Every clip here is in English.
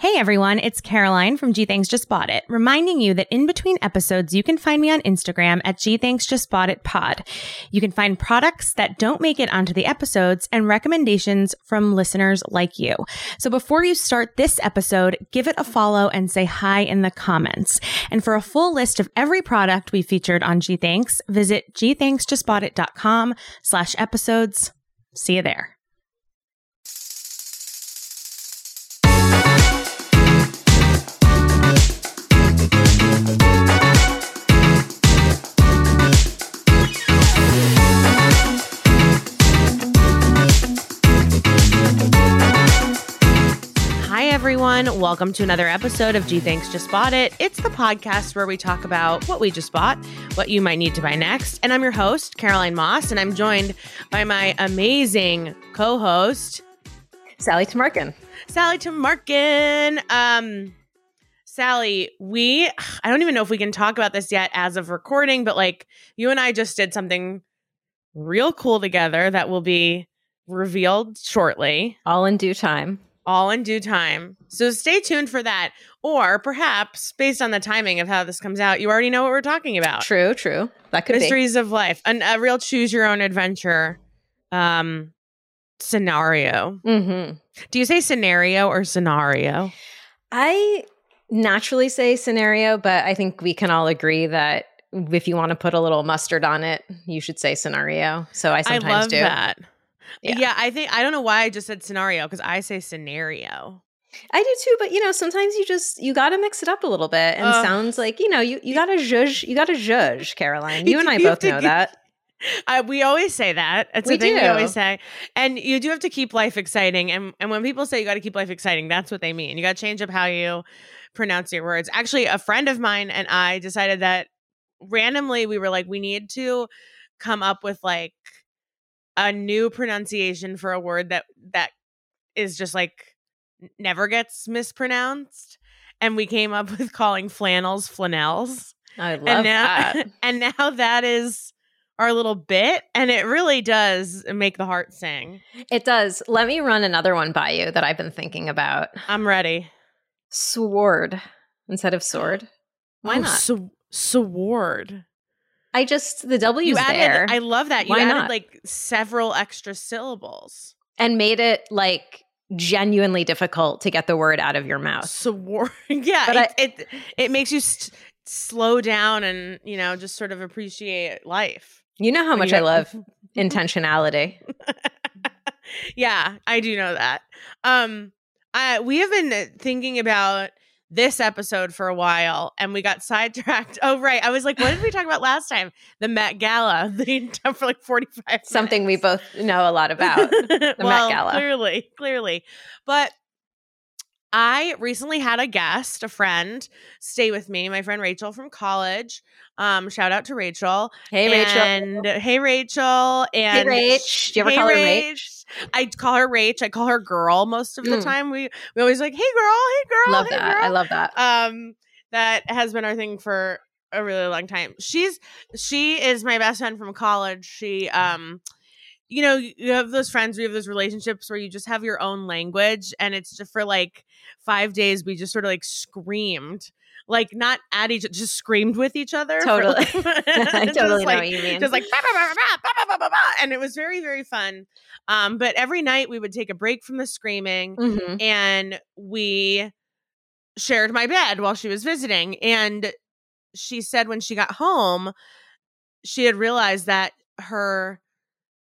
Hey everyone, it's Caroline from Gee Thanks Just Bought It, reminding you that in between episodes, you can find me on Instagram at Gee Thanks Just Bought It Pod. You can find products that don't make it onto the episodes and recommendations from listeners like you. So before you start this episode, give it a follow and say hi in the comments. And for a full list of every product we featured on Gee Thanks, visit geethanksjustboughtit.com slash episodes. See you there. Everyone. Welcome to another episode of Gee Thanks Just Bought It. It's the podcast where we talk about what we just bought, what you might need to buy next. And I'm your host, Caroline Moss, and I'm joined by my amazing co host, Sally Tamarkin. Sally Tamarkin. Um, Sally, we, I don't even know if we can talk about this yet as of recording, but like you and I just did something real cool together that will be revealed shortly All in due time. All in due time. So stay tuned for that. Or perhaps, based on the timing of how this comes out, you already know what we're talking about. True, true. That could be Mysteries of life, An, a real choose your own adventure um, scenario. Mm-hmm. Do you say scenario or scenario? I naturally say scenario, but I think we can all agree that if you want to put a little mustard on it, you should say scenario. So I sometimes I love do. that. Yeah. Yeah. I think I don't know why I just said scenario because I say scenario. I do too, but you know, sometimes you just you got to mix it up a little bit, and Ugh. sounds like you know you you got to judge, you got to judge, Caroline. You and I both know that. I, we always say that. It's We a thing we always say. And you do have to keep life exciting. And and when people say you got to keep life exciting, that's what they mean. You got to change up how you pronounce your words. Actually, a friend of mine and I decided that randomly we were like, we need to come up with like a new pronunciation for a word that that is just like never gets mispronounced. And we came up with calling flannels flanels I love and now that. and now that is our little bit and it really does make the heart sing It does. Let me run another one by you that I've been thinking about. i'm ready Sword instead of sword. Why Oh, not? sw- sword I just the W's you added there. i love that you Why added not? like several extra syllables and made it like genuinely difficult to get the word out of your mouth. yeah But it, it it makes you st- slow down and you know just sort of appreciate life You know how much I love intentionality. yeah, I do know that. Um, I we have been thinking about this episode for a while, and we got sidetracked. Oh, right. I was like, what did we talk about last time? The Met Gala. The for like forty five. Something we both know a lot about. the Met Gala. Clearly, clearly, but. I recently had a guest, a friend, stay with me. My friend Rachel from college. Um, shout out to Rachel. Hey Rachel. And hey Rachel. And Rach. Do you ever call her Rach? I call her Rach. I call her girl most of the Mm. time. We we always like, hey girl, hey girl. love hey, that. girl." I love that. um that has been our thing for a really long time. She's she is my best friend from college. She um you know, you have those friends, you have those relationships where you just have your own language. And it's just for like five days, we just sort of like screamed, like not at each just screamed with each other. Totally. Like, I totally know like, what you mean. Just like, and it was very, very fun. Um, but every night we would take a break from the screaming mm-hmm. and we shared my bed while she was visiting. And she said when she got home, she had realized that her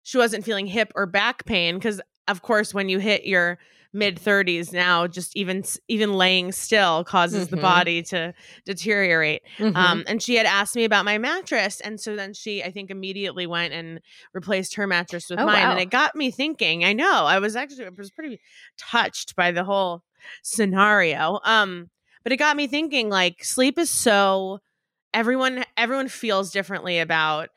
she wasn't feeling hip or back pain because of course, when you hit your mid 30s now just even even laying still causes mm-hmm. the body to deteriorate mm-hmm. um, and she had asked me about my mattress and so then she i think immediately went and replaced her mattress with oh, mine wow. and it got me thinking i know i was actually I was pretty touched by the whole scenario um but it got me thinking like sleep is so everyone everyone feels differently about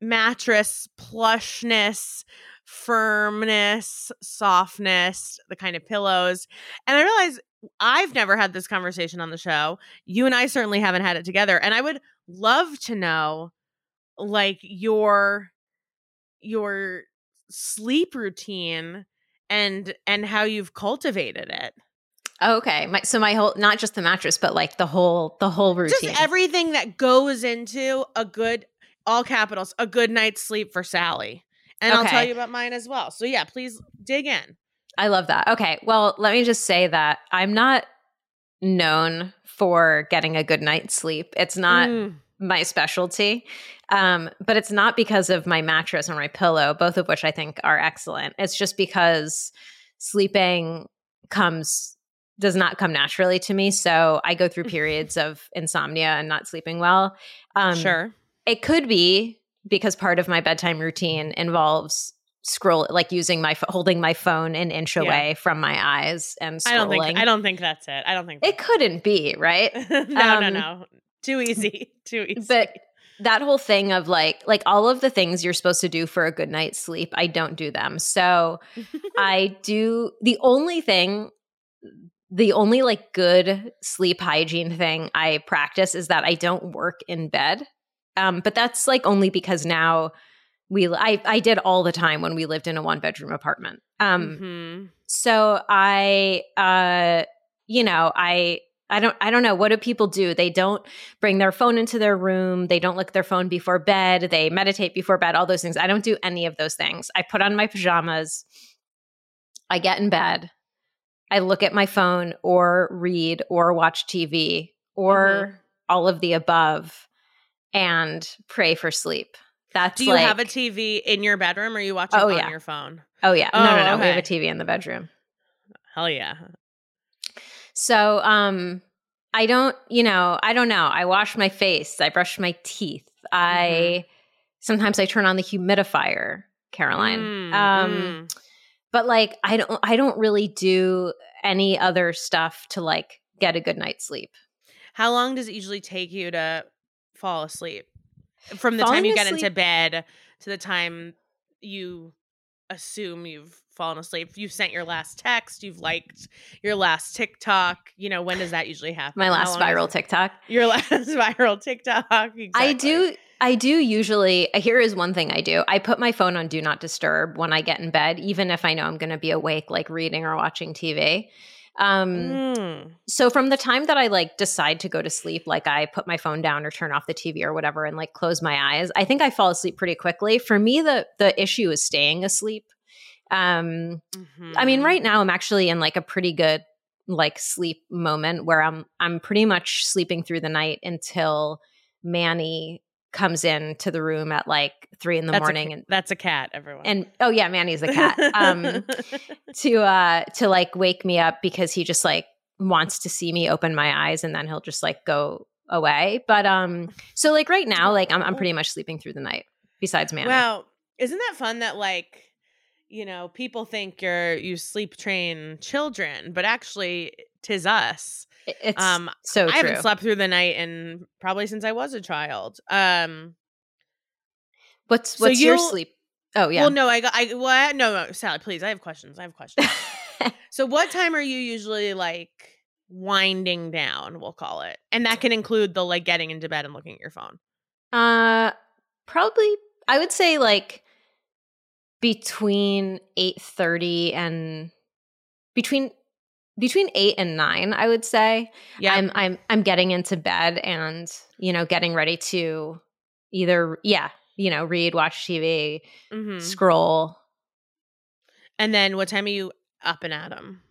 mattress plushness firmness, softness, the kind of pillows. And I realize I've never had this conversation on the show. You and I certainly haven't had it together. And I would love to know like your your sleep routine and and how you've cultivated it. okay. My, so my whole not just the mattress but like the whole the whole routine. Just everything that goes into a good all capitals, a good night's sleep for Sally. And okay. I'll tell you about mine as well. So yeah, please dig in. I love that. Okay. Well, let me just say that I'm not known for getting a good night's sleep. It's not mm. my specialty. Um, but it's not because of my mattress or my pillow, both of which I think are excellent. It's just because sleeping comes does not come naturally to me. So I go through periods of insomnia and not sleeping well. Um, sure. It could be because part of my bedtime routine involves scroll like using my holding my phone an inch yeah. away from my eyes and scrolling. I don't think I don't think that's it. I don't think it couldn't be right. no, um, no, no, too easy, too easy. But that whole thing of like like all of the things you're supposed to do for a good night's sleep, I don't do them. So I do the only thing the only like good sleep hygiene thing I practice is that I don't work in bed. Um, but that's like only because now we I I did all the time when we lived in a one bedroom apartment. Um, mm-hmm. so I uh, you know I I don't I don't know what do people do? They don't bring their phone into their room, they don't look at their phone before bed, they meditate before bed, all those things. I don't do any of those things. I put on my pajamas. I get in bed. I look at my phone or read or watch TV or mm-hmm. all of the above and pray for sleep. That's Do you like, have a TV in your bedroom or are you watching oh, on yeah. your phone? Oh yeah. Oh, no, no, no. Okay. We have a TV in the bedroom. Hell yeah. So, um I don't, you know, I don't know. I wash my face, I brush my teeth. Mm-hmm. I sometimes I turn on the humidifier, Caroline. Mm, um mm. but like I don't I don't really do any other stuff to like get a good night's sleep. How long does it usually take you to fall asleep from the Falling time you get into bed to the time you assume you've fallen asleep. You've sent your last text, you've liked your last TikTok. You know, when does that usually happen? My last viral TikTok. Your last viral TikTok. Exactly. I do I do usually uh, here is one thing I do. I put my phone on do not disturb when I get in bed, even if I know I'm gonna be awake, like reading or watching TV. Um, mm. So from the time that I like decide to go to sleep, like I put my phone down or turn off the TV or whatever, and like close my eyes, I think I fall asleep pretty quickly. For me, the the issue is staying asleep. Um, mm-hmm. I mean, right mm-hmm. now I'm actually in like a pretty good like sleep moment where I'm I'm pretty much sleeping through the night until Manny comes in to the room at like three in the that's morning a, and that's a cat everyone. and oh yeah manny's a cat um to uh to like wake me up because he just like wants to see me open my eyes and then he'll just like go away. But um so like right now like i'm, I'm pretty much sleeping through the night besides manny. Wow isn't that fun that like you know people think you're you sleep train children but actually tis us it's um, so I haven't slept through the night and probably since I was a child. Um, what's what's so your sleep? Oh yeah. Well, no, I got I what? No, no, Sally, please. I have questions. I have questions. so, what time are you usually like winding down? We'll call it, and that can include the like getting into bed and looking at your phone. Uh, probably. I would say like between eight thirty and between between eight and nine, I would say. Yeah. I'm I'm I'm getting into bed and, you know, getting ready to either yeah, you know, read, watch TV, mm-hmm. scroll. And then what time are you up and at them?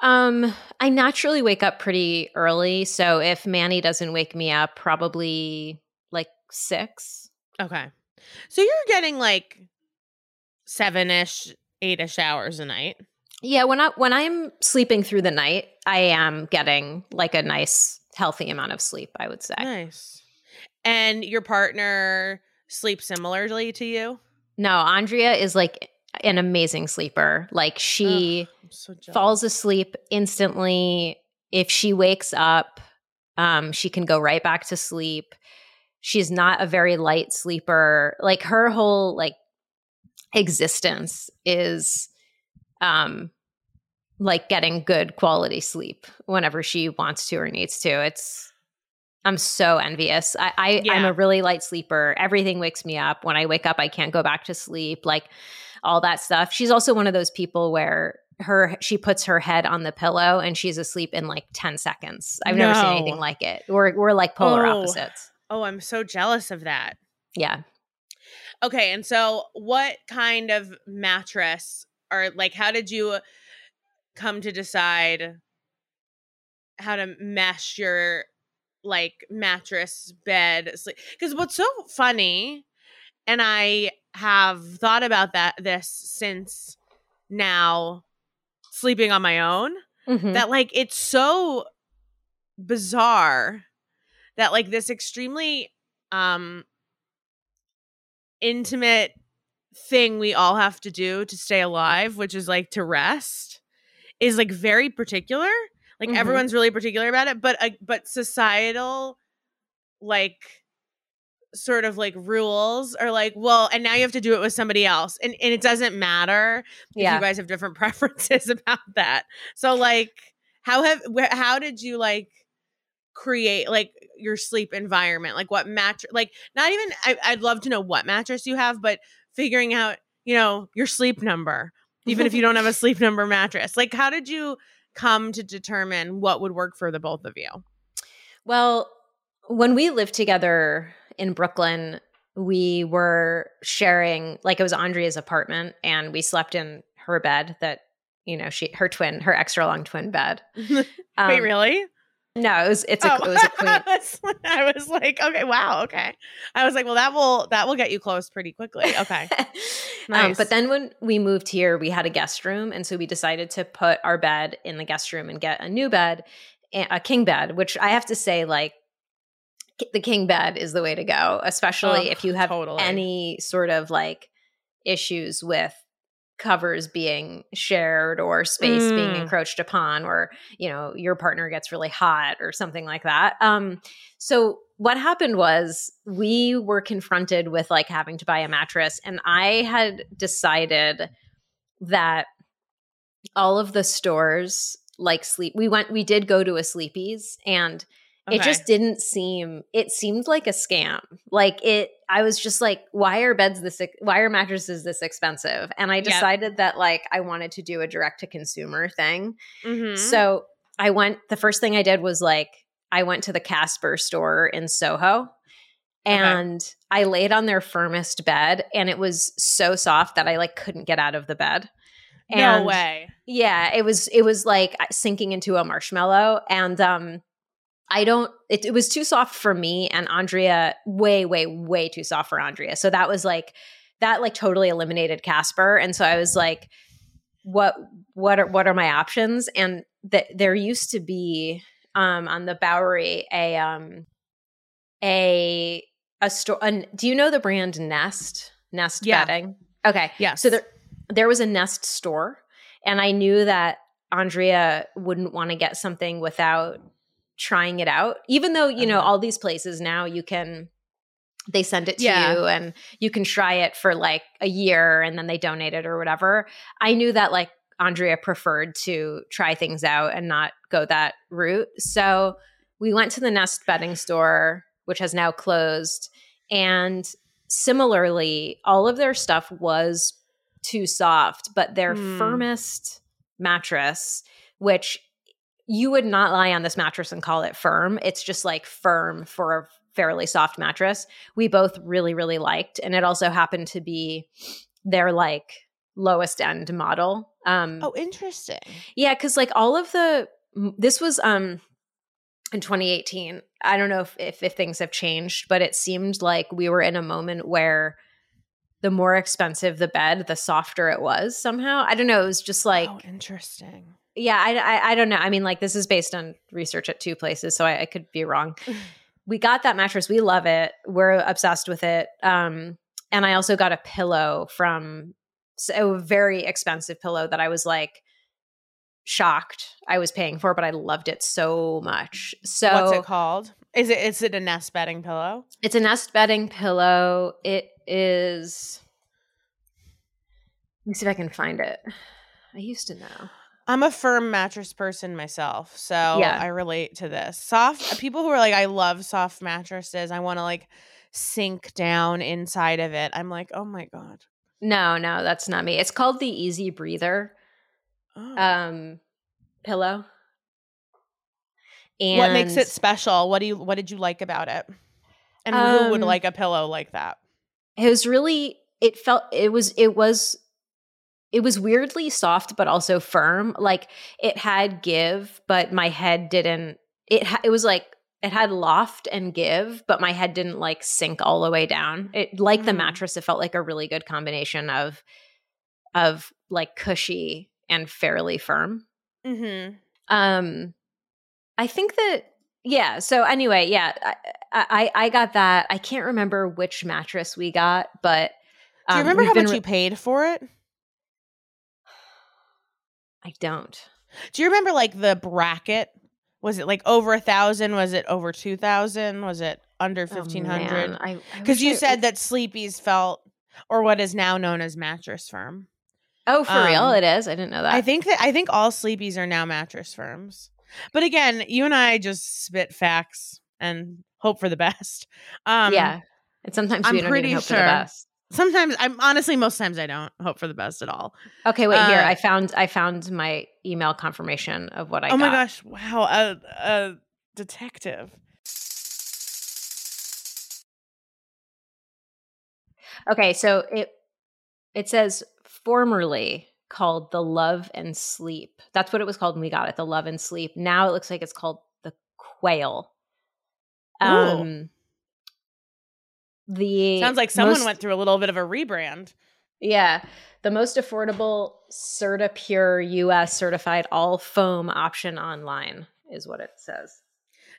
Um, I naturally wake up pretty early, so if Manny doesn't wake me up, probably like six. Okay, so you're getting like seven ish, eight ish hours a night. Yeah, when I when I'm sleeping through the night, I am getting like a nice healthy amount of sleep, I would say. Nice. And your partner sleeps similarly to you? No, Andrea is like an amazing sleeper. Like she Ugh, so falls asleep instantly. If she wakes up, um, she can go right back to sleep. She's not a very light sleeper. Like her whole like existence is um like getting good quality sleep whenever she wants to or needs to. It's I'm so envious. I, I yeah. I'm a really light sleeper. Everything wakes me up. When I wake up, I can't go back to sleep. Like all that stuff. She's also one of those people where her she puts her head on the pillow and she's asleep in like 10 seconds. I've no. never seen anything like it. We're we're like polar oh. opposites. Oh, I'm so jealous of that. Yeah. Okay, and so what kind of mattress or like how did you come to decide how to mesh your like mattress bed because what's so funny and i have thought about that this since now sleeping on my own mm-hmm. that like it's so bizarre that like this extremely um intimate thing we all have to do to stay alive which is like to rest is like very particular. Like mm-hmm. everyone's really particular about it, but uh, but societal like sort of like rules are like, well, and now you have to do it with somebody else. And and it doesn't matter yeah. if you guys have different preferences about that. So like how have how did you like create like your sleep environment? Like what mattress like not even I, I'd love to know what mattress you have, but figuring out, you know, your sleep number even if you don't have a sleep number mattress. Like, how did you come to determine what would work for the both of you? Well, when we lived together in Brooklyn, we were sharing, like, it was Andrea's apartment, and we slept in her bed that, you know, she, her twin, her extra long twin bed. Um, Wait, really? No, it was it's a oh. it was a queen. I was like, okay, wow, okay. I was like, well, that will that will get you close pretty quickly. Okay. nice. Um, but then when we moved here, we had a guest room, and so we decided to put our bed in the guest room and get a new bed, a king bed, which I have to say, like the king bed is the way to go, especially oh, if you have totally. any sort of like issues with covers being shared or space mm. being encroached upon or you know your partner gets really hot or something like that um so what happened was we were confronted with like having to buy a mattress and i had decided that all of the stores like sleep we went we did go to a Sleepy's and Okay. It just didn't seem it seemed like a scam. Like it I was just like why are beds this why are mattresses this expensive? And I decided yep. that like I wanted to do a direct to consumer thing. Mm-hmm. So I went the first thing I did was like I went to the Casper store in Soho and okay. I laid on their firmest bed and it was so soft that I like couldn't get out of the bed. And no way. Yeah, it was it was like sinking into a marshmallow and um I don't, it, it, was too soft for me and Andrea, way, way, way too soft for Andrea. So that was like, that like totally eliminated Casper. And so I was like, what, what are, what are my options? And that there used to be, um, on the Bowery, a, um, a, a store. do you know the brand Nest? Nest yeah. bedding? Okay. Yeah. So there, there was a Nest store and I knew that Andrea wouldn't want to get something without trying it out even though you know uh-huh. all these places now you can they send it to yeah. you and you can try it for like a year and then they donate it or whatever i knew that like andrea preferred to try things out and not go that route so we went to the nest bedding store which has now closed and similarly all of their stuff was too soft but their mm. firmest mattress which you would not lie on this mattress and call it firm. It's just like firm for a fairly soft mattress. We both really, really liked. And it also happened to be their like lowest end model. Um, oh, interesting. Yeah, because like all of the this was um in 2018. I don't know if, if if things have changed, but it seemed like we were in a moment where the more expensive the bed, the softer it was somehow. I don't know. It was just like oh, interesting. Yeah, I, I, I don't know. I mean, like this is based on research at two places, so I, I could be wrong. we got that mattress. We love it. We're obsessed with it. Um, and I also got a pillow from so a very expensive pillow that I was like shocked I was paying for, but I loved it so much. So what's it called? Is it is it a nest bedding pillow? It's a nest bedding pillow. It is. Let me see if I can find it. I used to know. I'm a firm mattress person myself, so yeah. I relate to this. Soft people who are like, I love soft mattresses. I want to like sink down inside of it. I'm like, oh my god. No, no, that's not me. It's called the Easy Breather oh. um pillow. And what makes it special? What do you what did you like about it? And um, who would um like a pillow like that? It was really it felt it was it was it was weirdly soft but also firm. Like it had give, but my head didn't it ha- it was like it had loft and give, but my head didn't like sink all the way down. It like mm. the mattress, it felt like a really good combination of of like cushy and fairly firm. Mm-hmm. Um, I think that yeah. So anyway, yeah, I, I, I got that. I can't remember which mattress we got, but um, do you um, remember how much re- you paid for it? I don't. Do you remember like the bracket? Was it like over a thousand? Was it over two thousand? Was it under oh, fifteen hundred? Because you I, said I, that Sleepy's felt, or what is now known as Mattress Firm. Oh, for um, real? It is. I didn't know that. I think that I think all sleepies are now mattress firms. But again, you and I just spit facts and hope for the best. Um, yeah, and sometimes I'm we don't pretty sure. For the best. Sometimes I'm honestly most times I don't hope for the best at all. Okay, wait uh, here. I found I found my email confirmation of what I. Oh got. my gosh! Wow, a, a detective. Okay, so it it says formerly called the Love and Sleep. That's what it was called when we got it, the Love and Sleep. Now it looks like it's called the Quail. Um the Sounds like someone most, went through a little bit of a rebrand. Yeah. The most affordable CertiPUR-US certified all foam option online is what it says.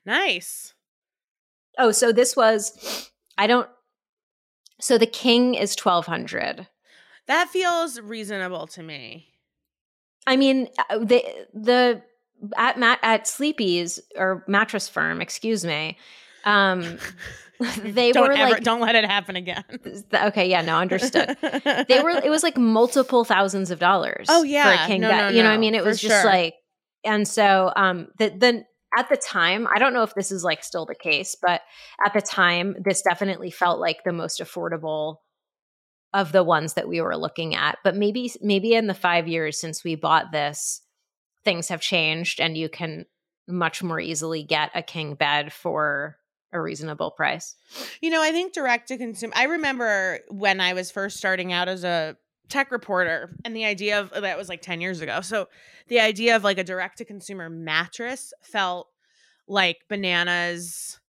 Nice. Oh, so this was I don't so the king is 1200 that feels reasonable to me. I mean, uh, the the at mat at Sleepy's or mattress firm, excuse me. Um, they don't were ever, like, don't let it happen again. Okay, yeah, no, understood. they were. It was like multiple thousands of dollars. Oh yeah, for a king no, bed. No, you know, what I mean, it was just sure. like, and so um, the the at the time, I don't know if this is like still the case, but at the time, this definitely felt like the most affordable of the ones that we were looking at but maybe maybe in the 5 years since we bought this things have changed and you can much more easily get a king bed for a reasonable price. You know, I think direct to consumer I remember when I was first starting out as a tech reporter and the idea of that was like 10 years ago. So the idea of like a direct to consumer mattress felt like bananas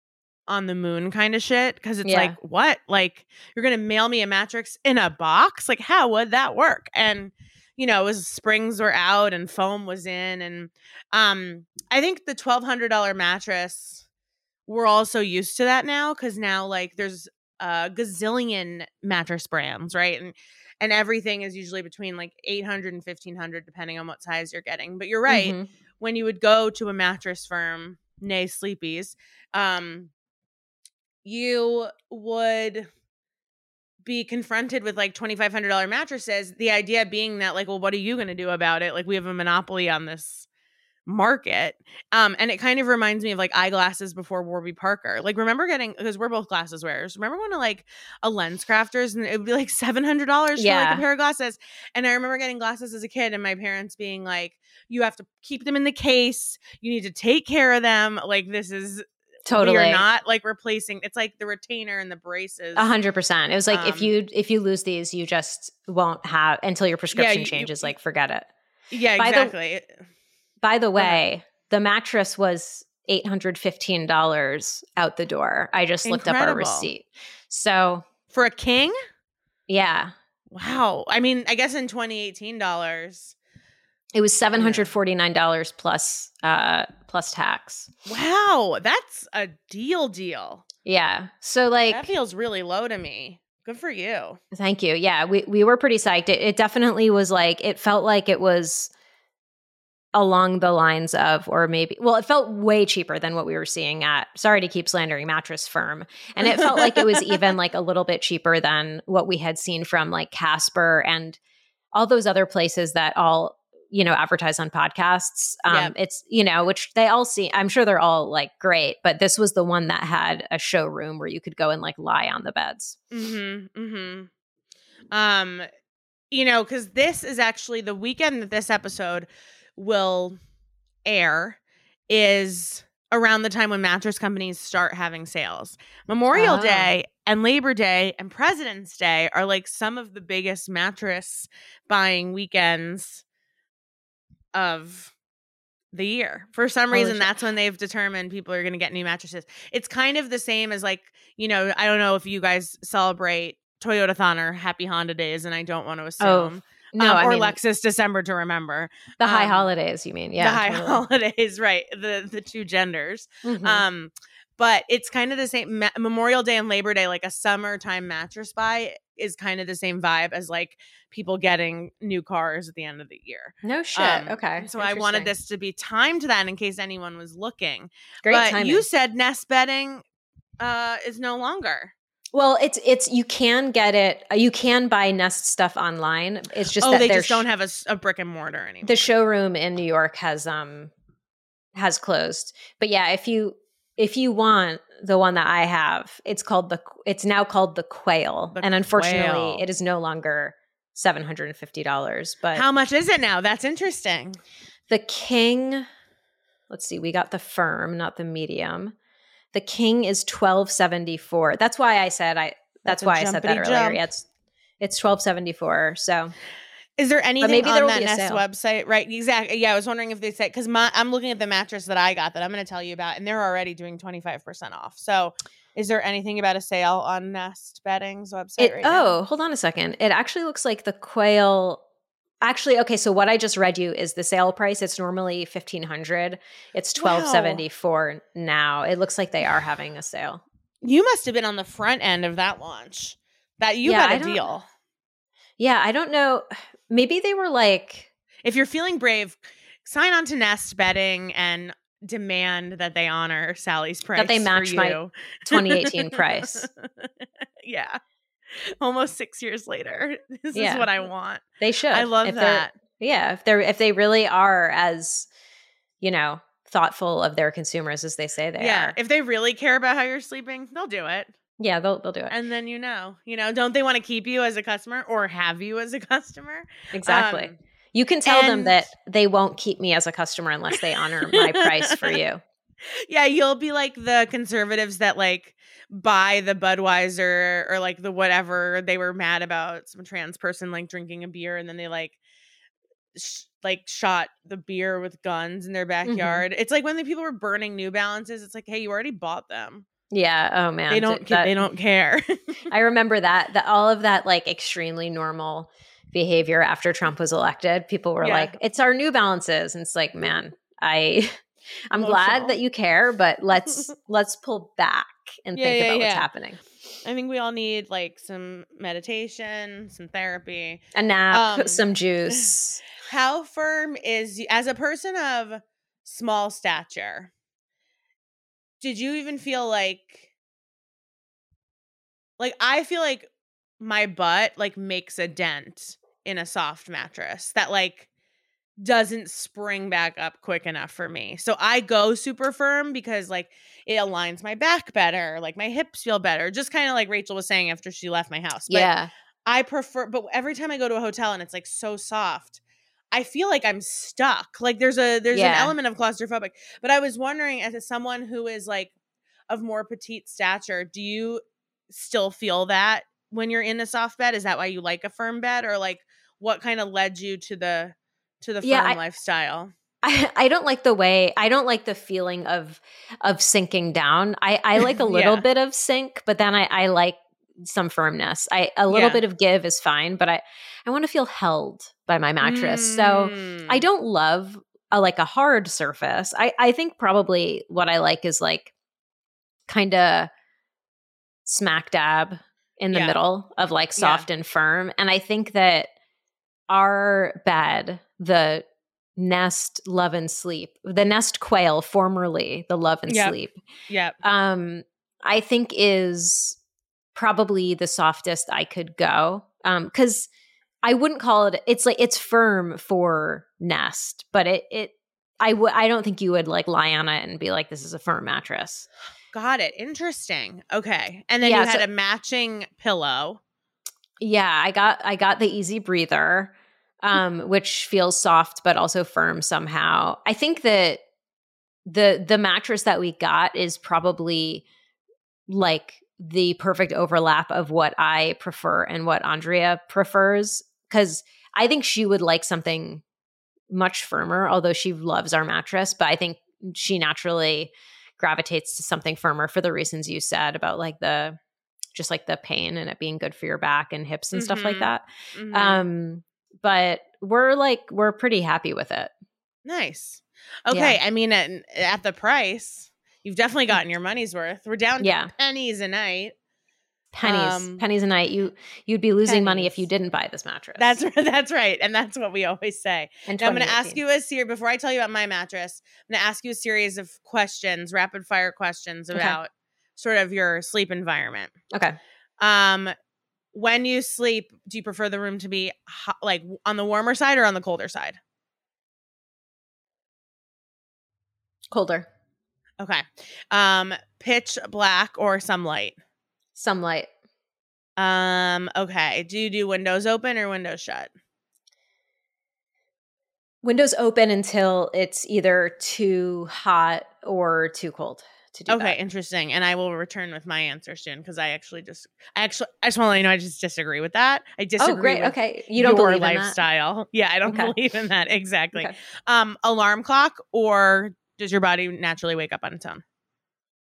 on the moon kind of shit because it's yeah. like what like you're gonna mail me a mattress in a box like how would that work and you know it was springs were out and foam was in and um i think the $1200 mattress we're also used to that now because now like there's a gazillion mattress brands right? And and everything is usually between like 800 and 1500 depending on what size you're getting. But you're right mm-hmm. when you would go to a mattress firm nay Sleepy's um you would be confronted with like $2500 mattresses the idea being that like well what are you going to do about it? Like we have a monopoly on this market um and it kind of reminds me of like eyeglasses before warby parker like remember getting because we're both glasses wearers remember to like a LensCrafters and it would be like $700 yeah. for like a pair of glasses and i remember getting glasses as a kid and my parents being like you have to keep them in the case you need to take care of them like this is Totally. Are not like replacing it's like the retainer and the braces. A hundred percent. It was like um, if you if you lose these, you just won't have until your prescription yeah, you, changes, you, like forget it. Yeah, by exactly. The, by the way, the mattress was eight hundred fifteen dollars out the door. I just Incredible. looked up our receipt. So for a king? Yeah. Wow. I mean, I guess in 2018 dollars. It was seven hundred forty nine dollars plus uh plus tax. Wow, that's a deal deal. Yeah. So like That feels really low to me. Good for you. Thank you. Yeah, we we were pretty psyched. It, it definitely was like it felt like it was along the lines of or maybe well it felt way cheaper than what we were seeing at sorry to keep slandering mattress firm and it felt like it was even like a little bit cheaper than what we had seen from like casper and all those other places that all you know advertise on podcasts um Yep. it's you know which they all see i'm sure they're all like great but this was the one that had a showroom where you could go and like lie on the beds Mm-hmm. Mm-hmm. Um, you know, because this is actually the weekend that this episode will air is around the time when mattress companies start having sales. Memorial Oh. Day and Labor Day and President's Day are like some of the biggest mattress buying weekends of the year. For some Holy reason, shit. that's when they've determined people are going to get new mattresses. It's kind of the same as like, you know, I don't know if you guys celebrate Toyotathon or Happy Honda Days, and I don't want to oh, assume. No Um, I or mean, Lexus December to remember. the high um, holidays you mean yeah the high totally. holidays, right? The the two genders. Mhm. Um, but it's kind of the same. Ma- Memorial Day and Labor Day, like a summertime mattress buy, is kind of the same vibe as like people getting new cars at the end of the year. no shit Um, okay So I wanted this to be timed to that in case anyone was looking. great but timing. you said nest bedding uh, is no longer. Well it's it's you can get it you can buy nest stuff online it's just oh, that they just don't sh- have a, brick and mortar anymore. the showroom in new york has um has closed but yeah if you if you want the one that i have it's called the it's now called the quail The and unfortunately Quail. it is no longer $750 but How much is it now? That's interesting. The king, let's see, we got the firm, not the medium. The king is twelve seventy four. That's why I said I. That's That's, why I said that earlier. jump. Yeah, it's it's twelve seventy four. So Is there anything maybe on that Nest sale. website? Right, exactly. Yeah, I was wondering if they said because my I'm looking at the mattress that I got that I'm going to tell you about, and they're already doing 25 percent off. So, is there anything about a sale on Nest Bedding's website? it. right now? oh, hold on a second. It actually looks like the quail. Actually, okay. So what I just read you is the sale price. It's normally fifteen hundred. It's twelve seventy four now. It looks like they are having a sale. you must have been on the front end of that launch. That you Yeah, got a deal. Yeah, I don't know. Maybe they were like If you're feeling brave, sign on to Nest Bedding and demand that they honor Sally's price. That they match my 2018 price. yeah. Almost six years later. This Yeah. is what I want. they should. I love If that. Yeah, if they're if they really are as you know thoughtful of their consumers as they say they are. yeah. are, If they really care about how you're sleeping, they'll do it. yeah, they'll they'll do it And then you know, you know, don't they want to keep you as a customer or have you as a customer? exactly. Um, you can tell them that they won't keep me as a customer unless they honor my price for you. yeah, you'll be like the conservatives that like buy the Budweiser or like the whatever they were mad about some trans person like drinking a beer and then they like sh- like shot the beer with guns in their mm-hmm. backyard. It's like when the people were burning New Balances. It's like, hey, you already bought them. Yeah. Oh man. they don't. That- they don't care. I remember that that all of that like extremely normal behavior after Trump was elected. People were Yeah. like, "It's our New Balances," and it's like, man, I. I'm glad that you care, but let's let's pull back and Yeah, think yeah, about what's happening. I think we all need like some meditation, some therapy. A nap, Um, some juice. How firm is as a person of small stature? Did you even feel like like I feel like my butt like makes a dent in a soft mattress that like doesn't spring back up quick enough for me. So I go super firm because like it aligns my back better, like my hips feel better. Just kind of like Rachel was saying after she left my house. But yeah. I prefer, but every time I go to a hotel and it's like so soft, I feel like I'm stuck. Like there's a there's an element of claustrophobic. But I was wondering, as a, someone who is like of more petite stature, do you still feel that when you're in a soft bed? Is that why you like a firm bed, or like what kind of led you to the to the firm Yeah, I- lifestyle? I, I don't like the way I don't like the feeling of of sinking down. I, I like a little Yeah. bit of sink, but then I, I like some firmness. I a little Yeah. bit of give is fine, but I I want to feel held by my mattress. So Mm. I don't love a, like a hard surface. I I think probably what I like is like kind of smack dab in the Yeah. middle of like soft and firm. And I think that our bed, the Nest Love and Sleep, the Nest Quail, formerly the Love and Yep. Sleep, Yep. um, I think is probably the softest I could go. Um, because I wouldn't call it it's like it's firm for Nest, but it it I would I don't think you would like lie on it and be like, this is a firm mattress. Got it. Interesting. Okay. And then Yeah, you had so- a matching pillow. Yeah, I got I got the easy breather, um, which feels soft but also firm somehow. I think that the the mattress that we got is probably like the perfect overlap of what I prefer and what Andrea prefers because I think she would like something much firmer, although she loves our mattress, but I think she naturally gravitates to something firmer for the reasons you said about like the just like the pain and it being good for your back and hips and stuff like Mhm. that. Mhm. Um but we're like we're pretty happy with it. nice. Okay. I mean, at, at the price, you've definitely Mm. gotten your money's worth. We're down Yeah. to pennies a night. Pennies, Um, pennies a night. You you'd be losing money if you didn't buy this mattress. That's that's right, and that's what we always say. Now, I'm going to ask you a series before I tell you about my mattress. I'm going to ask you a series of questions, rapid fire questions Okay. about sort of your sleep environment. Okay. Um, when you sleep, do you prefer the room to be hot, like on the warmer side or on the colder side? Colder. Okay. Um, pitch black or some light? Some light. Um, okay. Do you do windows open or windows shut? Windows open until it's either too hot or too cold to do Okay, that. interesting. And I will return with my answer soon because I actually just, I actually, I just want to let you know I just disagree with that. I disagree. Oh, great. with Okay. You don't your believe in that? lifestyle. Yeah, I don't Okay. believe in that exactly. Okay. Um, alarm clock or does your body naturally wake up on its own?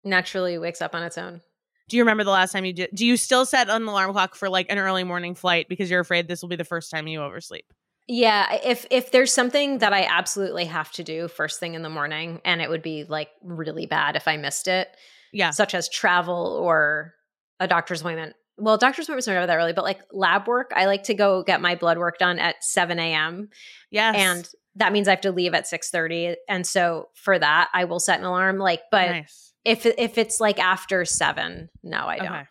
Naturally wakes up on its own. Do you remember the last time you did? Do you still set an alarm clock for like an early morning flight because you're afraid this will be the first time you oversleep? Yeah, if if there's something that I absolutely have to do first thing in the morning and it would be like really bad if I missed it, Yeah. such as travel or a doctor's appointment. Well, doctor's appointments are never that early, but like lab work, I like to go get my blood work done at 7 a.m. Yes. and that means I have to leave at 6:30. And so for that, I will set an alarm. Like, but nice. if if it's like after seven, no, I don't. Okay.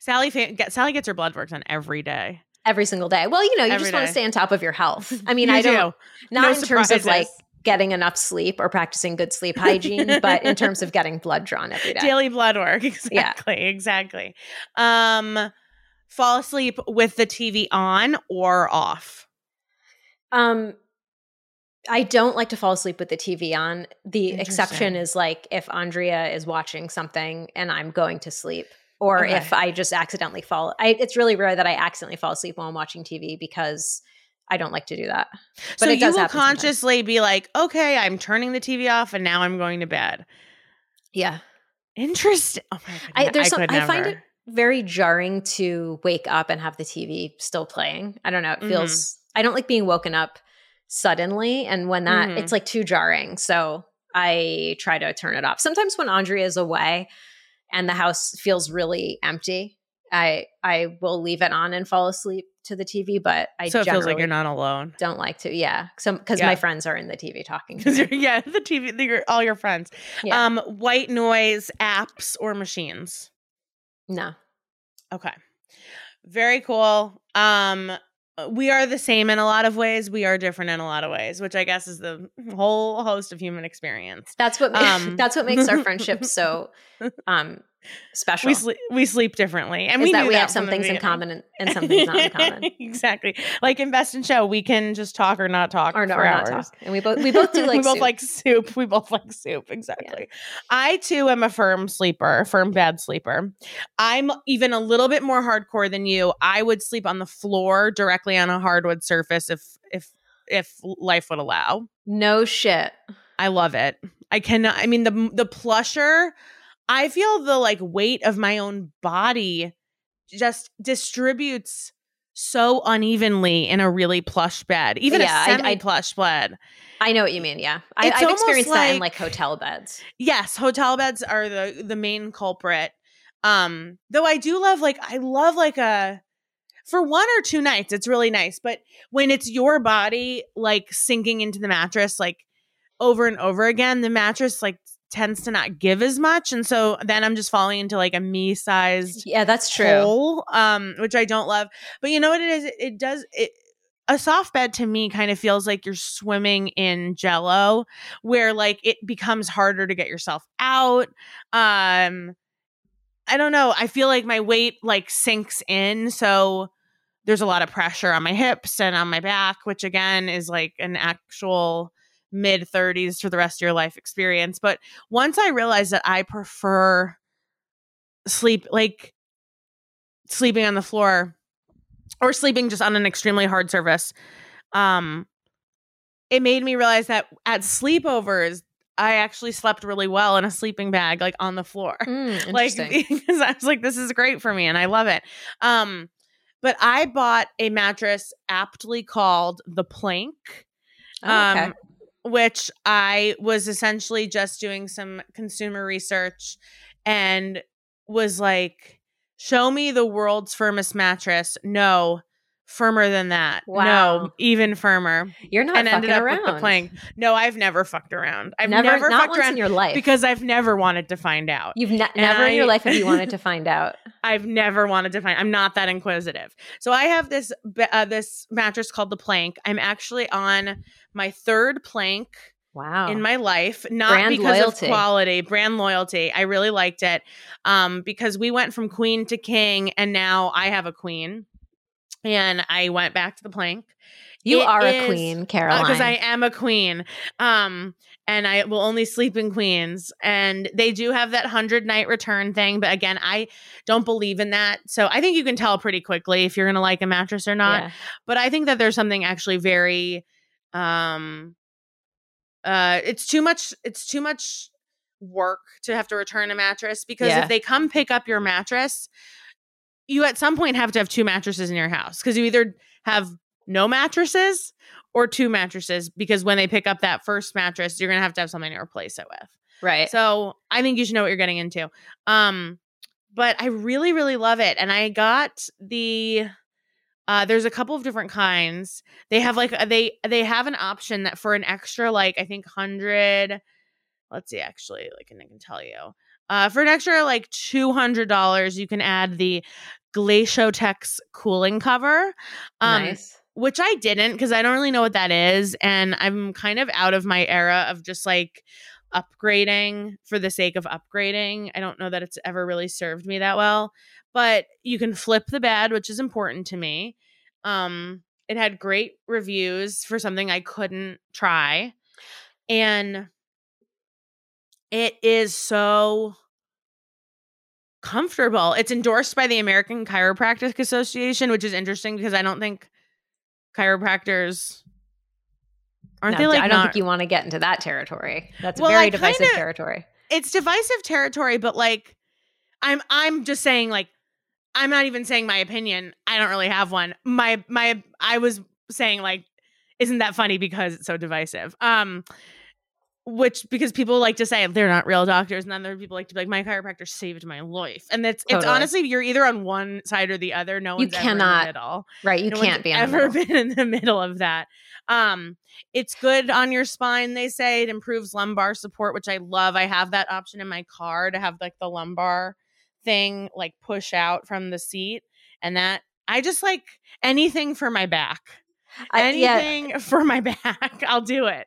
Sally Sally gets her blood work done every day. Every single day. Well, you know, you Every just want to stay on top of your health. I mean, You I don't do. not No in terms of like getting enough sleep or practicing good sleep hygiene, but in terms of getting blood drawn every day. daily blood work. Exactly. Exactly. Um, fall asleep with the TV on or off. Um, I don't like to fall asleep with the TV on. The exception is like if Andrea is watching something and I'm going to sleep, or Okay. if I just accidentally fall. I, it's really rare that I accidentally fall asleep while I'm watching TV because I don't like to do that. But so it you will happen sometimes. consciously be like, okay, I'm turning the TV off and now I'm going to bed. Yeah, Interesting. Oh my I, there's I, some, I find it very jarring to wake up and have the TV still playing. I don't know. It Mm-hmm. feels. I don't like being woken up suddenly, and when that Mhm. it's like too jarring. So I try to turn it off. Sometimes when Andrea is away and the house feels really empty, I I will leave it on and fall asleep to the TV. But I so it feels like you're not alone. don't like to. Yeah, So because Yeah. my friends are in the TV talking. To Because me. you're yeah, the TV, the, all your friends. Yeah. Um, white noise apps or machines. No, Okay. Very cool. Um we are the same in a lot of ways. We are different in a lot of ways, which I guess is the whole host of human experience. that's what Um, that's what makes our friendship so um special. We sleep we sleep differently. And is we that we that have some things in common and, and some things not in common. exactly. Like in Best in Show, we can just talk or not talk Or no, for or not talk. And we both we both do like we both soup. like soup. We both like soup. Exactly. I too am a firm sleeper, firm bad sleeper. I'm even a little bit more hardcore than you. I would sleep on the floor directly on a hardwood surface if if if life would allow. no shit. I love it. I cannot. I mean the the plusher. I feel the like weight of my own body just distributes so unevenly in a really plush bed, even Yeah, a semi plush bed. I know what you mean. Yeah, I, I've almost experienced that in like- like hotel beds. Yes, hotel beds are the the main culprit. Um, though I do love like I love like a for one or two nights, it's really nice. But when it's your body like sinking into the mattress like over and over again, the mattress like tends to not give as much. And so then I'm just falling into like a me sized Yeah, that's true. hole, um, which I don't love. But you know what it is? It, it does it. A soft bed to me kind of feels like you're swimming in jello, where like it becomes harder to get yourself out. Um, I don't know. I feel like my weight like sinks in, so there's a lot of pressure on my hips and on my back, which again is like an actual mid 30s for the rest of your life experience. But once I realized that I prefer sleep like sleeping on the floor or sleeping just on an extremely hard surface um it made me realize that at sleepovers i actually slept really well in a sleeping bag like on the floor Mm, like because i was like this is great for me and i love it um but i bought a mattress aptly called the plank Oh, okay. um, which I was essentially just doing some consumer research and was like, show me the world's firmest mattress. No, firmer than that. Wow. No, even firmer. You're not and fucking ended up around. with the plank. No, I've never fucked around. I've never, never, not fucked once around in your life. because I've never wanted to find out. you've ne- never in your life have you wanted to find out. I've never wanted to find. I'm not that inquisitive. So I have this uh, this mattress called the Plank. I'm actually on my third plank Wow. in my life, not Brand because loyalty. of quality, brand loyalty. I really liked it um, because we went from queen to king, and now I have a queen, and I went back to the Plank you it are a queen, Caroline. because I am a queen. Um, and I will only sleep in queens. And they do have that hundred night return thing, but again, I don't believe in that. So I think you can tell pretty quickly if you're gonna like a mattress or not. Yeah. But I think that there's something actually very, um, uh, it's too much. It's too much work to have to return a mattress because Yeah. if they come pick up your mattress, you at some point have to have two mattresses in your house because you either have no mattresses or two mattresses because when they pick up that first mattress, you're gonna have to have something to replace it with. Right. So I think you should know what you're getting into. Um, but I really, really love it. And I got the uh there's a couple of different kinds. They have like they they have an option that for an extra like I think hundred let's see actually like and I can tell you. Uh for an extra like two hundred dollars you can add the GlacioTex cooling cover. Um nice. which I didn't because I don't really know what that is. And I'm kind of out of my era of just like upgrading for the sake of upgrading. I don't know that it's ever really served me that well, but you can flip the bed, which is important to me. Um, it had great reviews for something I couldn't try. And it is so comfortable. It's endorsed by the American Chiropractic Association, which is interesting because I don't think chiropractors aren't No, they like I don't not- think you want to get into that territory. That's Well, very I divisive kinda- territory. it's divisive territory, but like I'm I'm just saying like I'm not even saying my opinion. I don't really have one. My my I was saying like isn't that funny because it's so divisive. Um which because people like to say they're not real doctors and then there are people like to be like my chiropractor saved my life. And it's it's honestly you're either on one side or the other. No You one's ever cannot in the middle. Right. You No can't be ever been in the middle of that. Um, it's good on your spine. They say it improves lumbar support, which I love. I have that option in my car to have like the lumbar thing like push out from the seat, and that I just like anything for my back. I- yeah. Anything for my back, I'll do it.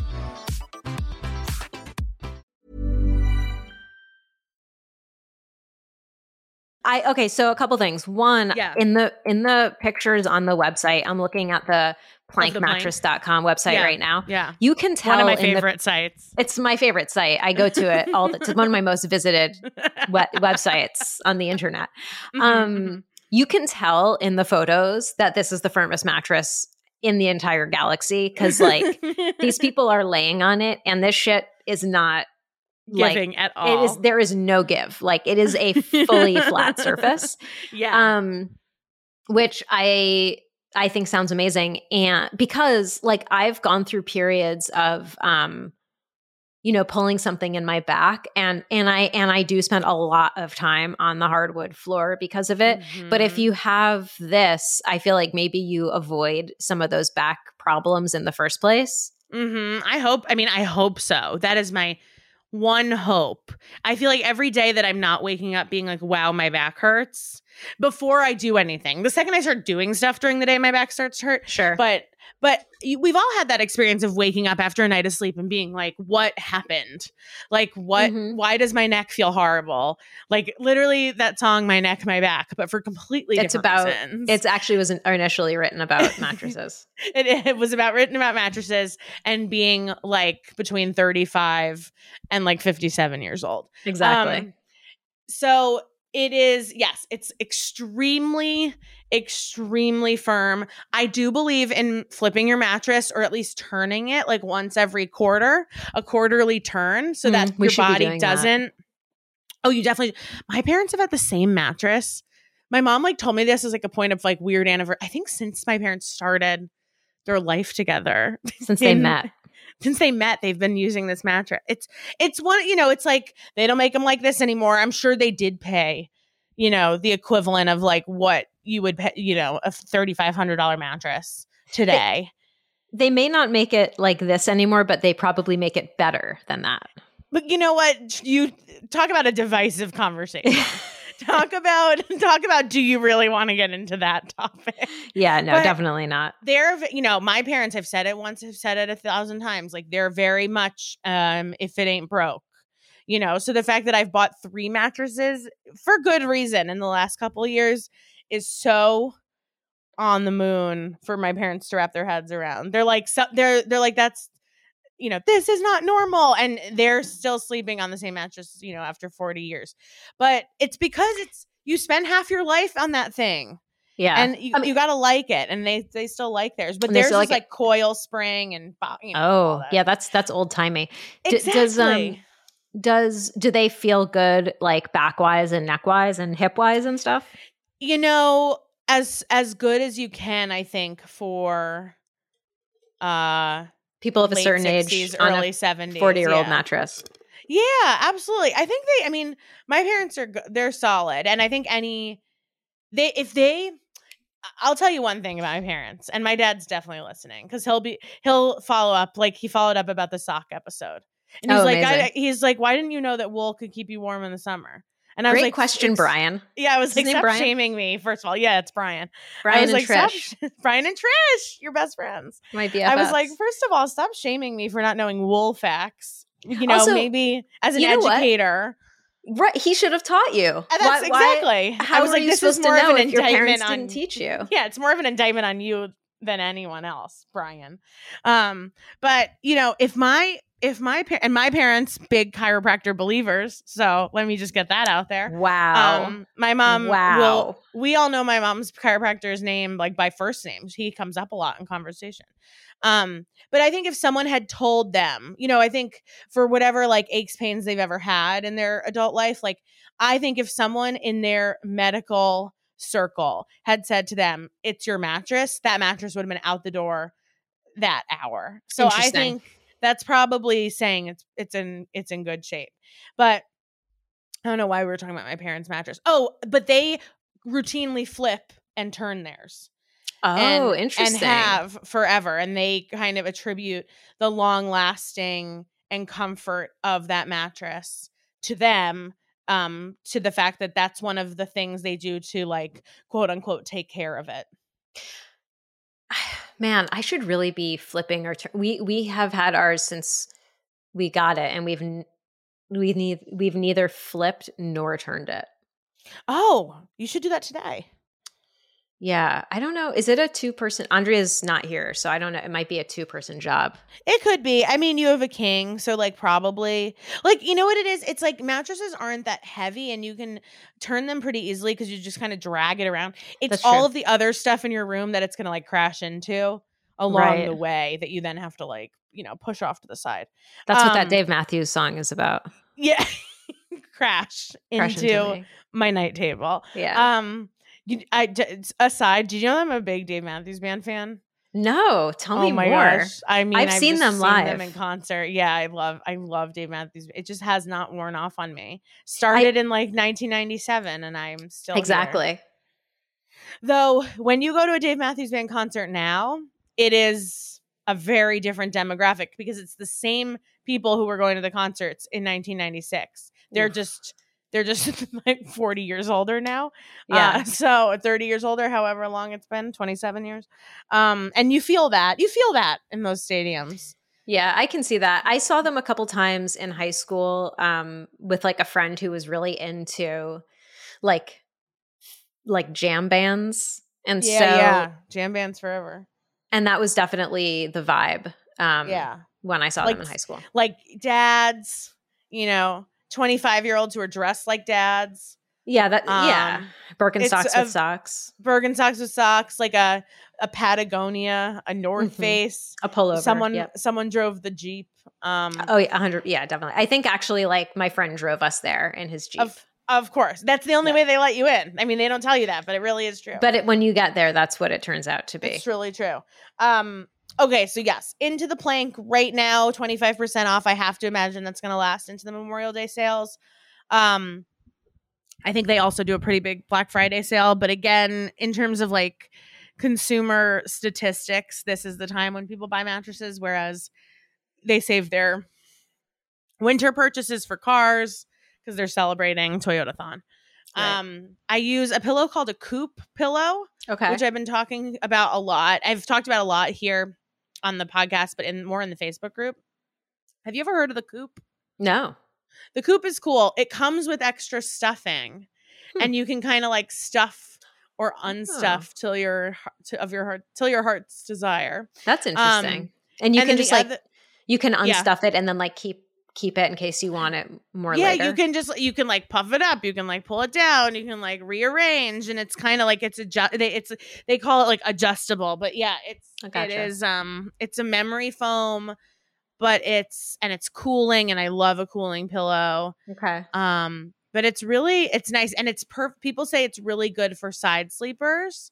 I okay, so a couple things. One, Yeah. in the in the pictures on the website, I'm looking at the Plank. plankmattress.com website Yeah. right now. Yeah. You can tell One of my in the- favorite sites. it's my favorite site. I go to it all the it's one of my most visited we- websites on the internet. Mhm, Um you can tell in the photos that this is the firmest mattress in the entire galaxy cuz like these people are laying on it and this shit is not like giving at all. it is there is no give. Like it is a fully flat surface. Yeah. um which i i think sounds amazing and because like i've gone through periods of um you know pulling something in my back and and i and i do spend a lot of time on the hardwood floor because of it but if Mhm. you have this i feel like maybe you avoid some of those back problems in the first place Mhm. I hope. I mean, I hope so. That is my one hope. I feel like every day that I'm not waking up being like, wow, my back hurts before I do anything. The second I start doing stuff during the day, my back starts to hurt. sure But, but we've all had that experience of waking up after a night of sleep and being like, what happened? Like, what, Mhm. why does my neck feel horrible? Like, literally that song, My Neck, My Back, but for completely It's different about- reasons. it's actually was initially written about mattresses it, it was about written about mattresses and being like between 35 and like 57 years old. exactly Um, so it is, yes, it's extremely, extremely firm. I do believe in flipping your mattress or at least turning it like once every quarter, a quarterly turn, so Mm, that your body doesn't. Oh, you definitely. My parents have had the same mattress. My mom like told me this is like a point of like weird anniversary. I think since my parents started their life together, since they met since they met they've been using this mattress it's it's one you know it's like they don't make them like this anymore. I'm sure they did pay you know the equivalent of like what you would pay you know a $3500 mattress today. they may not make it like this anymore, but they probably make it better than that. but you know what? You talk about a divisive conversation talk about talk about do you really want to get into that topic? Yeah, no, But- definitely not. they're you know my parents have said it once have said it a thousand times like they're very much um if it ain't broke you know? So the fact that i've bought three mattresses for good reason in the last couple of years is so on the moon for my parents to wrap their heads around. They're like so they're they're like that's you know this is not normal and they're still sleeping on the same mattress you know after 40 years but it's because it's you spend half your life on that thing Yeah. and you, I mean- you gotta like it and they they still like theirs but theirs is like like coil spring and you know, oh, that. yeah, that's that's old timey. D- exactly does, um, Does do they feel good like back wise and neck wise and hip wise and stuff? you know as as good as you can i think for uh People of a certain 60s, age on early a 70s 40 year old yeah. mattress. Yeah, absolutely. I think they I mean, my parents are they're solid and I think any they if they I'll tell you one thing about my parents and my dad's definitely listening cuz he'll be he'll follow up like he followed up about the sock episode. And he's Oh, like I, he's like why didn't you know that wool could keep you warm in the summer? And I was Great like question, Brian. Yeah, I was His like stop Brian? shaming me first of all. Yeah, it's Brian. I Brian was and like stop Trish. sh- Brian and Trish, your best friends. My BFFs. I was like, first of all, stop shaming me for not knowing wool facts. You know, Also, maybe as an you know what? educator. right, he should have taught you. And that's Why- why- exactly. how I was like, you this supposed is to more know of an your indictment parents on. didn't teach you? yeah, it's more of an indictment on you than anyone else, Brian. Um, but you know, if my if my par- and my parents big chiropractor believers, so let me just get that out there. Wow. Um, my mom. Wow. Will, we all know my mom's chiropractor's name like by first name. He comes up a lot in conversation. Um, but I think if someone had told them, you know, I think for whatever like aches, pains they've ever had in their adult life, like I think if someone in their medical circle had said to them, "It's your mattress," that mattress would have been out the door that hour. So I think that's probably saying it's it's in it's in good shape. But I don't know why we were talking about my parents' mattress. Oh, but they routinely flip and turn theirs oh, and, interesting. and have forever and they kind of attribute the long lasting and comfort of that mattress to them um to the fact that that's one of the things they do to like quote unquote take care of it Man, I should really be flipping or we we have had ours since we got it, and we've we need we've neither flipped nor turned it. Oh, you should do that today. Yeah, I don't know. Is it a two person? Andrea's not here, so I don't know. It might be a two person job. It could be. I mean, you have a king, so like probably like you know what it is. It's like mattresses aren't that heavy, and you can turn them pretty easily because you just kind of drag it around. It's That's all true. of the other stuff in your room that it's gonna like crash into along Right. the way that you then have to like you know push off to the side. That's what that Um, Dave Matthews song is about. Yeah, crash, Crash into me. my night table. Yeah. Um, you, I d- aside, did you know I'm a big Dave Matthews Band fan? no, tell oh me oh my more. gosh! I mean, I've I've, seen them seen live. them in concert. Yeah, I love, I love Dave Matthews. It just has not worn off on me. Started in like 1997, and I'm still here. Exactly. Though, when you go to a Dave Matthews Band concert now, it is a very different demographic because it's the same people who were going to the concerts in 1996. They're Oof. just they're just like 40 years older now. Yeah. Uh, so 30 years older, however long it's been, 27 years. Um, and you feel that. You feel that in those stadiums. Yeah, I can see that. I saw them a couple times in high school um, with like a friend who was really into like like jam bands. And Yeah, so yeah. Jam bands forever. and that was definitely the vibe um yeah. when I saw Like them in high school. Like dads, you know, 25 year olds who are dressed like dads. Yeah, that yeah. Um, Birkenstocks it's with socks. Birkenstocks with socks, like a a Patagonia, a North Mhm. Face. A pullover. Someone Yep. someone drove the Jeep. Um Oh yeah, 100 yeah, definitely. I think actually like my friend drove us there in his Jeep. of of course. That's the only Yeah. way they let you in. I mean, they don't tell you that, but it really is true. but it, when you get there that's what it turns out to be. It's really true. Um, okay, so yes, into the plank right now, 25% off. I have to imagine that's gonna last into the Memorial Day sales. Um I think they also do a pretty big Black Friday sale, but again, in terms of like consumer statistics, this is the time when people buy mattresses, whereas they save their winter purchases for cars because they're celebrating Toyotathon. Right. Um, I use a pillow called a Coop pillow Okay. which I've been talking about a lot. I've talked about a lot here on the podcast, but in more in the Facebook group. Have you ever heard of the coop? no. The coop is cool. It comes with extra stuffing, Hmm. and you can kind of like stuff or unstuff till your to, of your heart till your heart's desire. That's interesting. Um, and you and can just like other- you can Yeah. unstuff it and then like keep keep it in case you want it more yeah, later. you can just you can like puff it up, you can like pull it down, you can like rearrange, and it's kind of like it's adjust. They, it's they call it like adjustable, but yeah, it's gotcha. is um it's a memory foam, but it's and it's cooling, and I love a cooling pillow. Okay. Um, but it's really it's nice, and it's per. People say it's really good for side sleepers.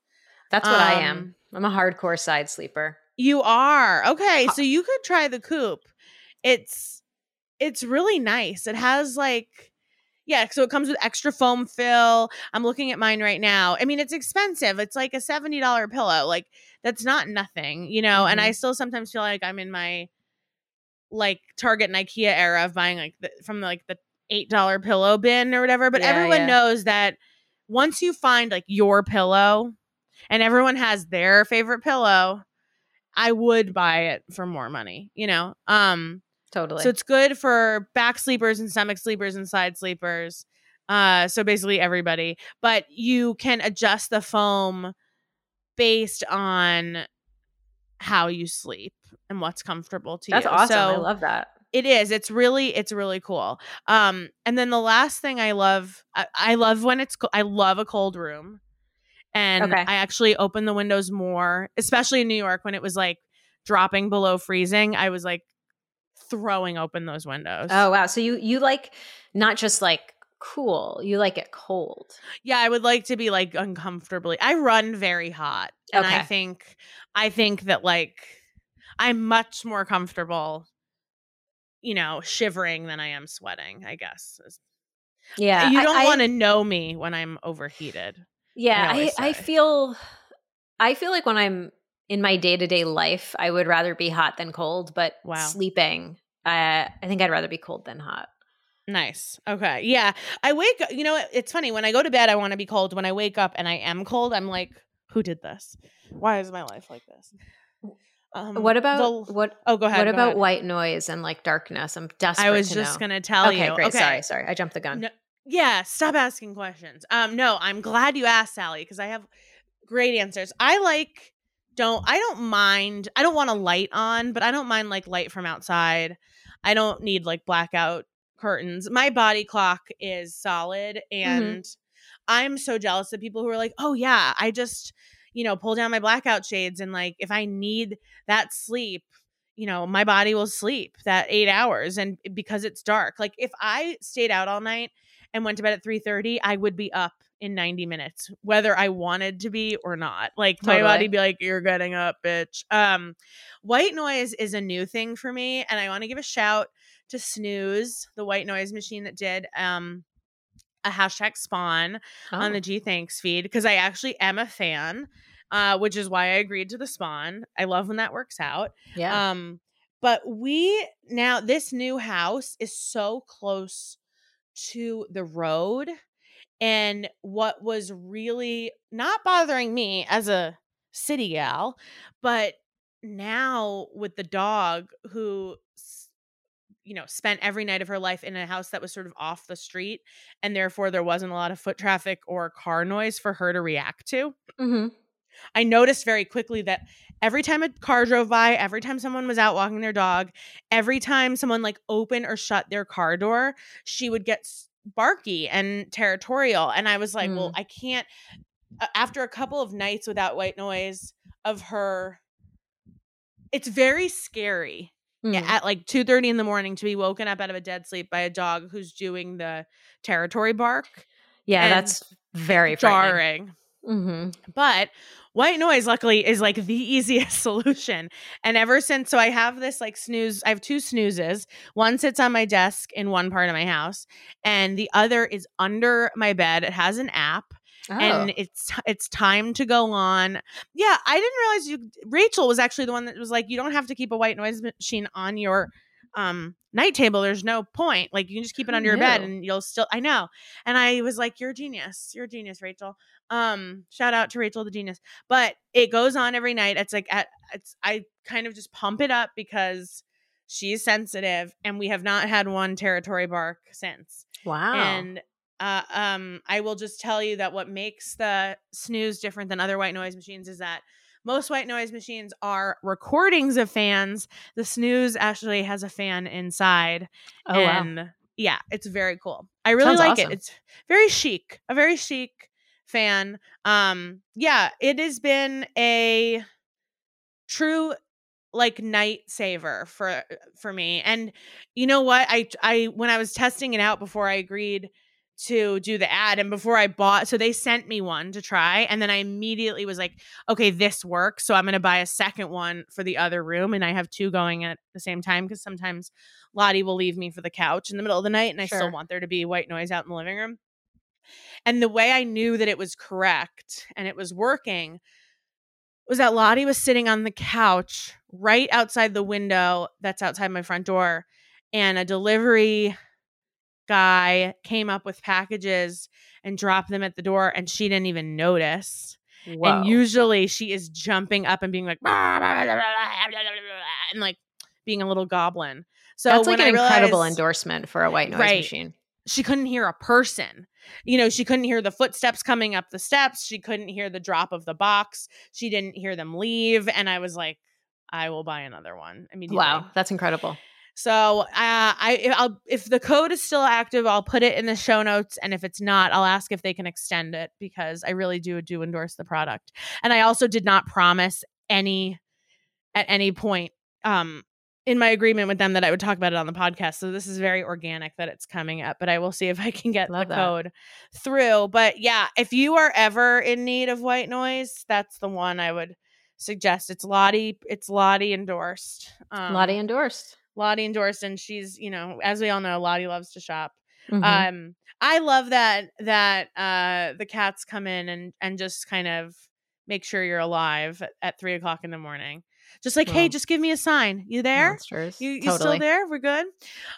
That's what I am. Um, I'm a hardcore side sleeper. You are okay, so you could try the coop. It's it's really nice. It has like yeah, so it comes with extra foam fill. I'm looking at mine right now. I mean, it's expensive. It's like a seventy dollar pillow. Like that's not nothing, you know. And I still sometimes feel like I'm in my like Target and IKEA era of buying like the, from like the eight dollar pillow bin or whatever. But Yeah, everyone yeah. knows that once you find like your pillow, and everyone has their favorite pillow, I would buy it for more money. You know. Um. Totally. So it's good for back sleepers and stomach sleepers and side sleepers. Uh, so basically everybody. But you can adjust the foam based on how you sleep and what's comfortable to That's you. That's awesome. I love that. it is. It's really, it's really cool. Um, and then the last thing I love, I, I love when it's, co- I love a cold room, and Okay. I actually open the windows more, especially in New York when it was like dropping below freezing. I was like throwing open those windows. Oh wow. So you you like not just like cool, you like it cold. yeah. I would like to be like uncomfortably. I run very hot, and I think, I think that like I'm much more comfortable. You know, shivering than I am sweating. I guess Yeah. you don't want to know me when I'm overheated. Yeah, I I, I feel I feel like when I'm in my day-to-day life, I would rather be hot than cold, but Wow. sleeping, uh, I think I'd rather be cold than hot. Nice. Okay. Yeah. I wake you know, it's funny. When I go to bed, I want to be cold. When I wake up and I am cold, I'm like, who did this? Why is my life like this? Um, what about the- what oh, go ahead. what go about ahead. white noise and like darkness? I'm desperate I was to just know. going to tell okay, you. great. Okay. Sorry, sorry. I jumped the gun. No, Yeah, stop asking questions. Um, no, I'm glad you asked, Sally, because I have great answers. I like don't I don't mind. I don't want a light on, but I don't mind like light from outside. I don't need like blackout curtains. My body clock is solid Mm-hmm. and I'm so jealous of people who are like, "Oh yeah, I just, you know, pull down my blackout shades and like if I need that sleep, you know, my body will sleep that 8 hours and because it's dark. Like if I stayed out all night and went to bed at 3:30, I would be up in 90 minutes whether I wanted to be or not. Like my body be like you're getting up, bitch. Um white noise is a new thing for me and I want to give a shout to Snooz, the white noise machine that did um a hashtag spawn on Oh. the Gee Thanks feed because I actually am a fan, uh, which is why I agreed to the spawn. I love when that works out. yeah. Um, but we now this new house is so close to the road, and what was really not bothering me as a city gal, but now with the dog who you know spent every night of her life in a house that was sort of off the street and therefore there wasn't a lot of foot traffic or car noise for her to react to hmm I noticed very quickly that every time a car drove by, every time someone was out walking their dog, every time someone like opened or shut their car door, she would get barky and territorial. And I was like, well, I can't. After a couple of nights without white noise of her, it's very scary Mm. at like 2.30 in the morning to be woken up out of a dead sleep by a dog who's doing the territory bark Yeah, that's very jarring hmm but white noise luckily is like the easiest solution. And ever since so i have this like Snooz i have two snoozes. One sits on my desk in one part of my house and the other is under my bed. It has an app Oh. and it's it's time to go on. Yeah i didn't realize you rachel was actually the one that was like you don't have to keep a white noise machine on your um night table there's no point like you can just keep it under your bed and you'll still i know. And i was like you're a genius you're a genius rachel. Um shout out to rachel the genius. But it goes on every night it's like at it's i kind of just pump it up because she's sensitive and we have not had one territory bark since. Wow. and uh, um, I will just tell you that what makes the Snooz different than other white noise machines is that most white noise machines are recordings of fans. The Snooz actually has a fan inside. oh wow. and yeah, it's very cool. I really Sounds like awesome. it. It's very chic, a very chic fan. Um, yeah, it has been a true like night saver for for me. And you know what? I I when I was testing it out before I agreed to do the ad and before I bought so they sent me one to try and then I immediately was like okay this works so I'm going to buy a second one for the other room and I have two going at the same time cuz sometimes Lottie will leave me for the couch in the middle of the night and I still want there to be white noise out in the living room. And the way I knew that it was correct and it was working was that Lottie was sitting on the couch right outside the window that's outside my front door and a delivery guy came up with packages and dropped them at the door and she didn't even notice. Whoa. And usually she is jumping up and being like blah, blah, blah, and like being a little goblin. So that's like an realized, incredible endorsement for a white noise right, machine. She couldn't hear a person. You know, she couldn't hear the footsteps coming up the steps. She couldn't hear the drop of the box. She didn't hear them leave. And I was like, I will buy another one. I mean, wow, that's incredible. So uh, I, I'll if the code is still active, I'll put it in the show notes, and if it's not, I'll ask if they can extend it because I really do do endorse the product. And I also did not promise any at any point um in my agreement with them that I would talk about it on the podcast. So this is very organic that it's coming up, but I will see if I can get Love the that. code through. But yeah, if you are ever in need of white noise, that's the one I would suggest. It's Lottie. It's Lottie endorsed. Um, Lottie endorsed. Lottie endorsed, and she's you know as we all know, Lottie loves to shop. Mhm. Um, I love that that uh the cats come in and and just kind of make sure you're alive at, at three o'clock in the morning. Just like, hey, just give me a sign. You there? Monsters. You, you totally. still there? We're good.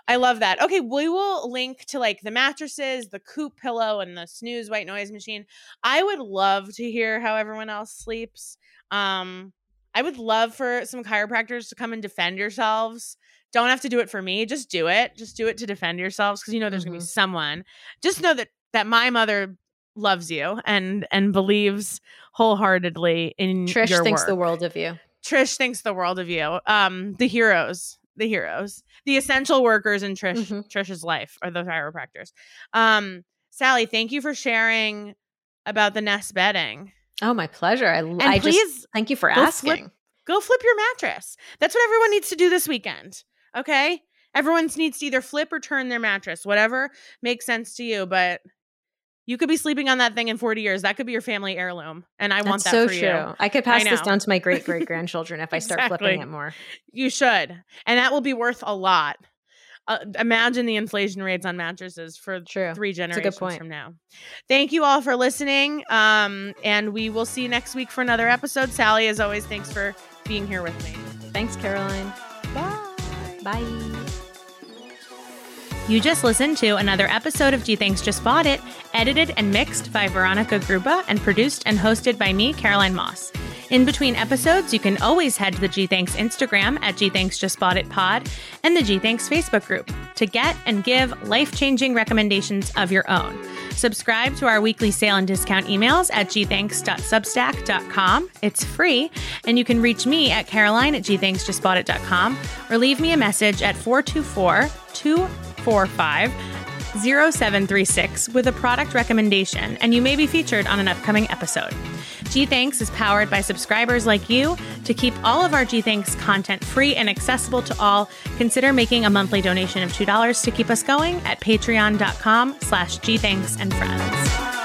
I love that. Okay, we will link to like the mattresses, the coop pillow, and the Snooz white noise machine. I would love to hear how everyone else sleeps. Um, I would love for some chiropractors to come and defend yourselves. Don't have to do it for me. Just do it. Just do it to defend yourselves because you know there's Mm-hmm. gonna be someone. Just know that that my mother loves you and and believes wholeheartedly in Trish thinks work. the world of you. Trish thinks the world of you. Um, the heroes, the heroes, the essential workers in Trish Mhm. Trish's life are the chiropractors. Um, Sally, thank you for sharing about the nest bedding. Oh, my pleasure. I, And I please just thank you for go flip- asking. go flip your mattress. That's what everyone needs to do this weekend. Okay, everyone needs to either flip or turn their mattress, whatever makes sense to you. But you could be sleeping on that thing in forty years. That could be your family heirloom, and I want That's that so for true. you. I could pass this down to my great great grandchildren if I start Exactly. flipping it more. You should. And that will be worth a lot. Uh, imagine the inflation rates on mattresses for True. three a good generations point. from now. Thank you all for listening. Um, and we will see you next week for another episode. Sally, as always, thanks for being here with me. Thanks, Caroline. Bye. Bye. You just listened to another episode of Gee Thanks Just Bought It, edited and mixed by Veronica Gruba and produced and hosted by me, Caroline Moss. In between episodes, you can always head to the Gee Thanks Instagram at Gee Thanks Just Bought It Pod and the Gee Thanks Facebook group to get and give life changing recommendations of your own. Subscribe to our weekly sale and discount emails at geethanks.substack.com. It's free, and you can reach me at caroline at geethanksjustboughtit.com or leave me a message at 424 245 0736 with a product recommendation, and you may be featured on an upcoming episode. Gee Thanks is powered by subscribers like you. To keep all of our Gee Thanks content free and accessible to all, consider making a monthly donation of $2 to keep us going at patreon.com slash geethanks and friends.